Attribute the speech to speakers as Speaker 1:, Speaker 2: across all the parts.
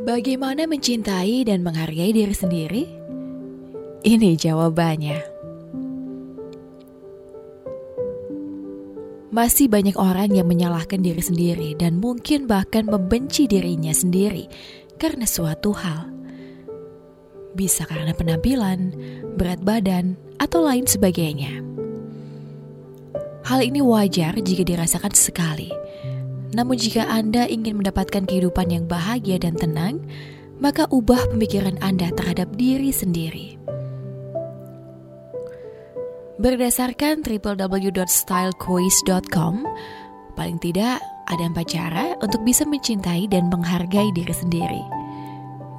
Speaker 1: Bagaimana mencintai dan menghargai diri sendiri? Ini jawabannya. Masih banyak orang yang menyalahkan diri sendiri dan mungkin bahkan membenci dirinya sendiri karena suatu hal. Bisa karena penampilan, berat badan, atau lain sebagainya. Hal ini wajar jika dirasakan sekali namun jika Anda ingin mendapatkan kehidupan yang bahagia dan tenang, maka ubah pemikiran Anda terhadap diri sendiri. Berdasarkan www.stylequiz.com, paling tidak ada empat cara untuk bisa mencintai dan menghargai diri sendiri.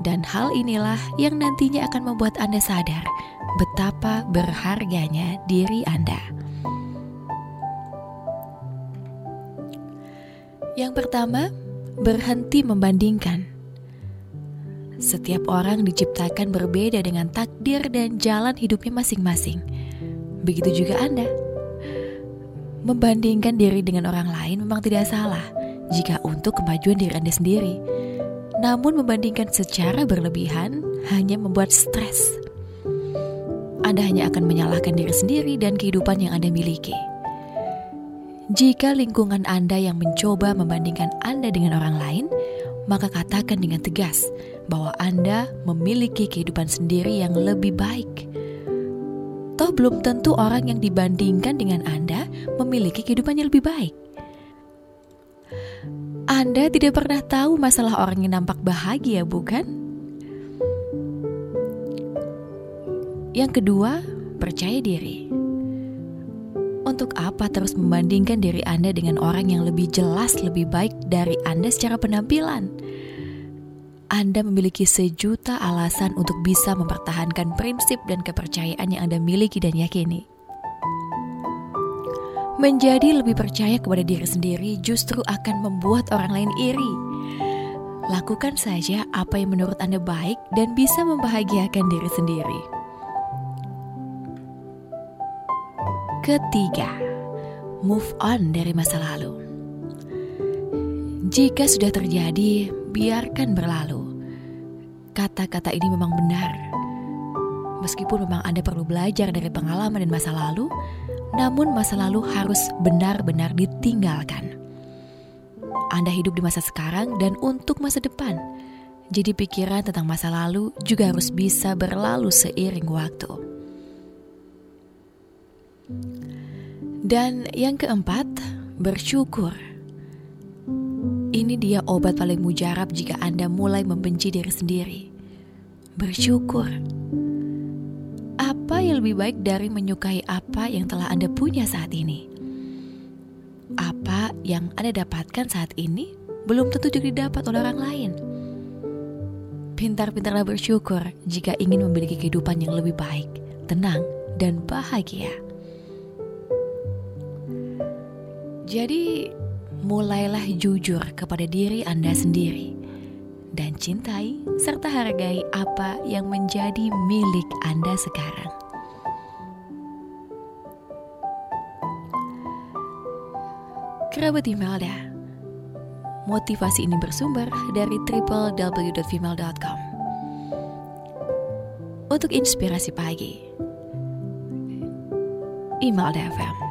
Speaker 1: Dan hal inilah yang nantinya akan membuat Anda sadar betapa berharganya diri Anda. Yang pertama, berhenti membandingkan. Setiap orang diciptakan berbeda dengan takdir dan jalan hidupnya masing-masing. Begitu juga Anda. Membandingkan diri dengan orang lain memang tidak salah jika untuk kemajuan diri Anda sendiri. Namun membandingkan secara berlebihan hanya membuat stres. Anda hanya akan menyalahkan diri sendiri dan kehidupan yang Anda miliki. Jika lingkungan Anda yang mencoba membandingkan Anda dengan orang lain, maka katakan dengan tegas bahwa Anda memiliki kehidupan sendiri yang lebih baik. Toh belum tentu orang yang dibandingkan dengan Anda memiliki kehidupan yang lebih baik. Anda tidak pernah tahu masalah orang yang nampak bahagia, bukan? Yang kedua, percaya diri. Untuk apa terus membandingkan diri Anda dengan orang yang lebih jelas lebih baik dari Anda secara penampilan? Anda memiliki sejuta alasan untuk bisa mempertahankan prinsip dan kepercayaan yang Anda miliki dan yakini. Menjadi lebih percaya kepada diri sendiri justru akan membuat orang lain iri. Lakukan saja apa yang menurut Anda baik dan bisa membahagiakan diri sendiri. Ketiga, move on dari masa lalu. Jika sudah terjadi, biarkan berlalu. Kata-kata ini memang benar. Meskipun memang Anda perlu belajar dari pengalaman dan masa lalu, namun masa lalu harus benar-benar ditinggalkan. Anda hidup di masa sekarang dan untuk masa depan. Jadi pikiran tentang masa lalu juga harus bisa berlalu seiring waktu. Dan yang keempat, bersyukur. Ini dia obat paling mujarab jika Anda mulai membenci diri sendiri. Bersyukur. Apa yang lebih baik dari menyukai apa yang telah Anda punya saat ini? Apa yang Anda dapatkan saat ini belum tentu juga didapat oleh orang lain. Pintar-pintarlah bersyukur jika ingin memiliki kehidupan yang lebih baik, tenang, dan bahagia. Jadi, mulailah jujur kepada diri Anda sendiri dan cintai serta hargai apa yang menjadi milik Anda sekarang. Kerabat Imelda, motivasi ini bersumber dari www.female.com. Untuk inspirasi pagi, Imelda FM.